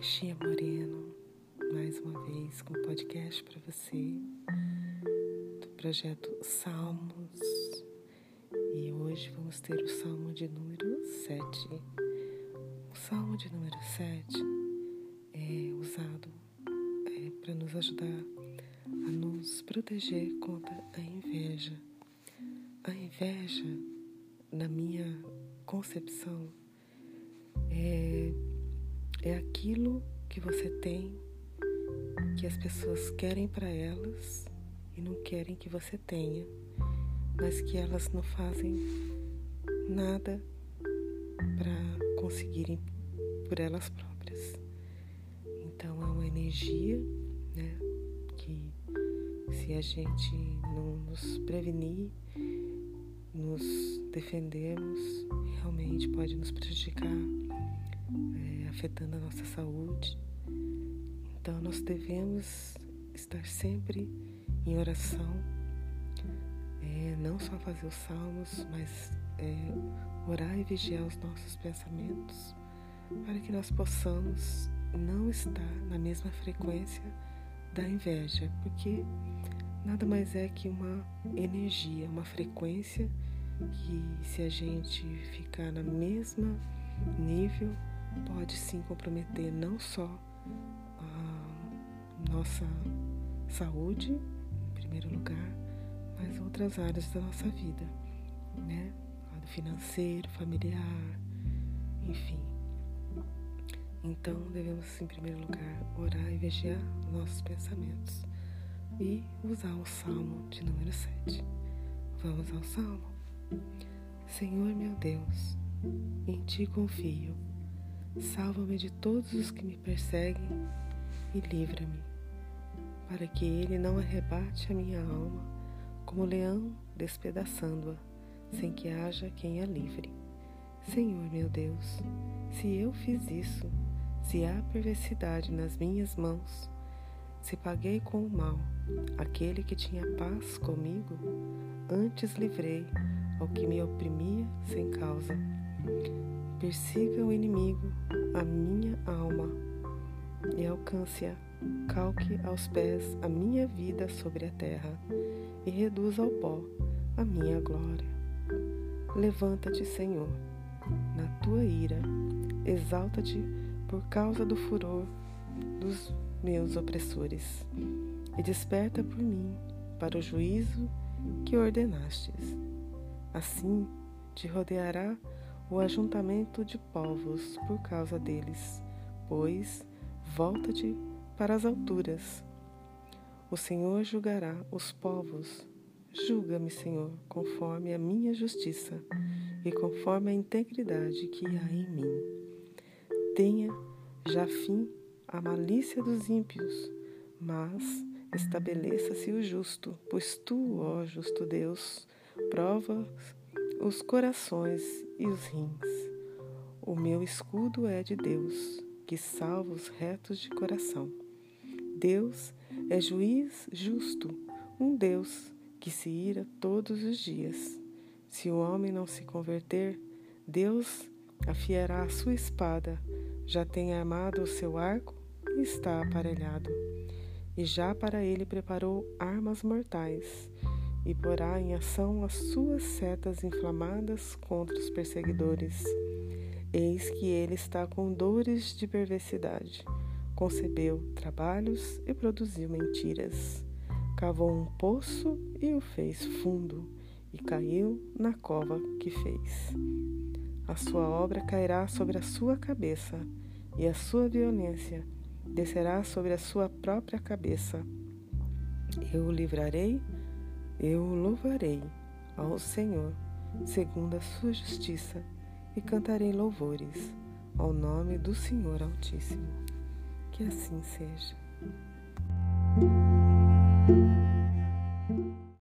é Chia Moreno, mais uma vez com um podcast para você do projeto Salmos. E hoje vamos ter o Salmo de número 7. O Salmo de número 7 é usado é, para nos ajudar a nos proteger contra a inveja. A inveja, na minha concepção, é é aquilo que você tem que as pessoas querem para elas e não querem que você tenha, mas que elas não fazem nada para conseguirem por elas próprias. Então é uma energia, né, que se a gente não nos prevenir, nos defendermos, realmente pode nos prejudicar é, afetando a nossa saúde. Então, nós devemos estar sempre em oração, é, não só fazer os salmos, mas é, orar e vigiar os nossos pensamentos, para que nós possamos não estar na mesma frequência da inveja, porque nada mais é que uma energia, uma frequência que, se a gente ficar na mesma nível, pode sim comprometer não só a nossa saúde, em primeiro lugar, mas outras áreas da nossa vida, né? Lado financeiro, familiar, enfim. Então devemos, em primeiro lugar, orar e vigiar nossos pensamentos e usar o Salmo de número 7. Vamos ao Salmo? Senhor meu Deus, em ti confio Salva-me de todos os que me perseguem e livra-me, para que ele não arrebate a minha alma como leão despedaçando-a, sem que haja quem a livre. Senhor meu Deus, se eu fiz isso, se há perversidade nas minhas mãos, se paguei com o mal aquele que tinha paz comigo, antes livrei ao que me oprimia sem causa. Persiga o inimigo, a minha alma, e alcance-a. Calque aos pés a minha vida sobre a terra, e reduza ao pó a minha glória. Levanta-te, Senhor, na tua ira, exalta-te por causa do furor dos meus opressores, e desperta por mim para o juízo que ordenastes. Assim te rodeará o ajuntamento de povos por causa deles, pois volta-te para as alturas. O Senhor julgará os povos. Julga-me, Senhor, conforme a minha justiça e conforme a integridade que há em mim. Tenha já fim a malícia dos ímpios, mas estabeleça-se o justo, pois tu, ó justo Deus, provas os corações e os rins. O meu escudo é de Deus, que salva os retos de coração. Deus é juiz justo, um Deus que se ira todos os dias. Se o homem não se converter, Deus afiará a sua espada, já tem armado o seu arco e está aparelhado. E já para ele preparou armas mortais e porá em ação as suas setas inflamadas contra os perseguidores. Eis que ele está com dores de perversidade. Concebeu trabalhos e produziu mentiras. Cavou um poço e o fez fundo, e caiu na cova que fez. A sua obra cairá sobre a sua cabeça, e a sua violência descerá sobre a sua própria cabeça. Eu o livrarei eu louvarei ao Senhor segundo a sua justiça e cantarei louvores ao nome do Senhor Altíssimo. Que assim seja.